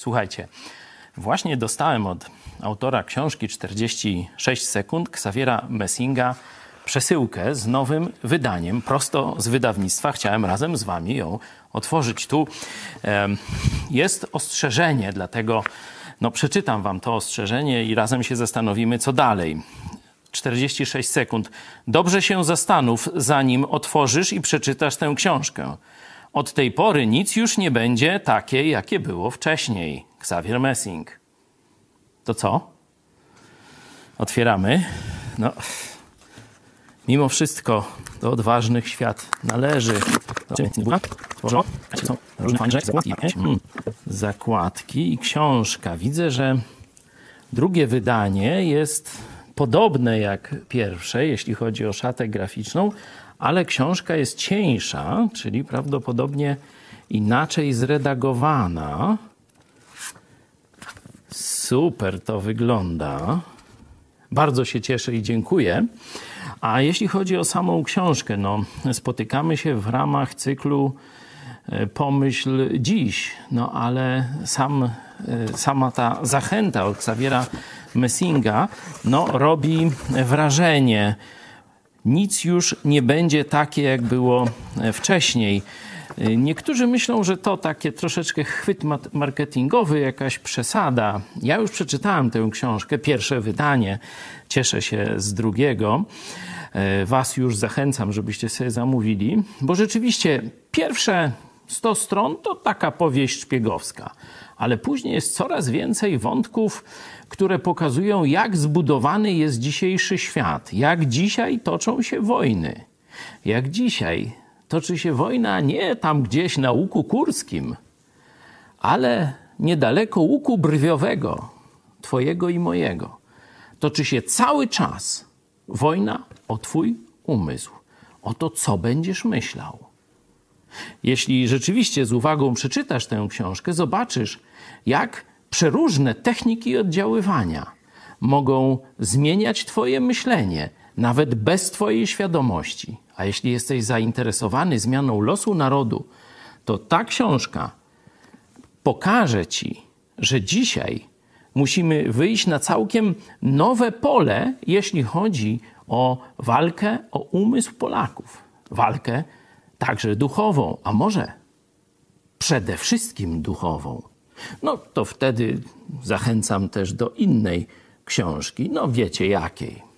Słuchajcie, właśnie dostałem od autora książki 46 sekund, Xaviera Messinga, przesyłkę z nowym wydaniem, prosto z wydawnictwa. Chciałem razem z wami ją otworzyć. Tu jest ostrzeżenie, dlatego no, przeczytam wam to ostrzeżenie i razem się zastanowimy, co dalej. 46 sekund. Dobrze się zastanów, zanim otworzysz i przeczytasz tę książkę. Od tej pory nic już nie będzie takie, jakie było wcześniej. Xavier Messing. To co? Otwieramy. No, mimo wszystko do odważnych świat należy. Zakładki i książka. Widzę, że drugie wydanie jest podobne jak pierwsze, jeśli chodzi o szatę graficzną, ale książka jest cieńsza, czyli prawdopodobnie inaczej zredagowana. Super to wygląda. Bardzo się cieszę i dziękuję. A jeśli chodzi o samą książkę, no, spotykamy się w ramach cyklu e, Pomyśl dziś, no ale sam, e, sama ta zachęta od Xaviera Messinga no, robi wrażenie. Nic już nie będzie takie, jak było e, wcześniej. Niektórzy myślą, że to takie troszeczkę chwyt marketingowy, jakaś przesada. Ja już przeczytałem tę książkę, pierwsze wydanie, cieszę się z drugiego. E, was już zachęcam, żebyście sobie zamówili, bo rzeczywiście pierwsze 100 stron to taka powieść szpiegowska, ale później jest coraz więcej wątków, które pokazują, jak zbudowany jest dzisiejszy świat, jak dzisiaj toczą się wojny, jak dzisiaj toczy się wojna nie tam gdzieś na łuku kurskim, ale niedaleko łuku brwiowego, twojego i mojego. Toczy się cały czas wojna o twój umysł, o to, co będziesz myślał. Jeśli rzeczywiście z uwagą przeczytasz tę książkę, zobaczysz, jak przeróżne techniki oddziaływania mogą zmieniać Twoje myślenie, nawet bez Twojej świadomości. A jeśli jesteś zainteresowany zmianą losu narodu, to ta książka pokaże Ci, że dzisiaj musimy wyjść na całkiem nowe pole, jeśli chodzi o walkę o umysł Polaków. Walkę także duchową, a może przede wszystkim duchową. No to wtedy zachęcam też do innej książki, no wiecie jakiej.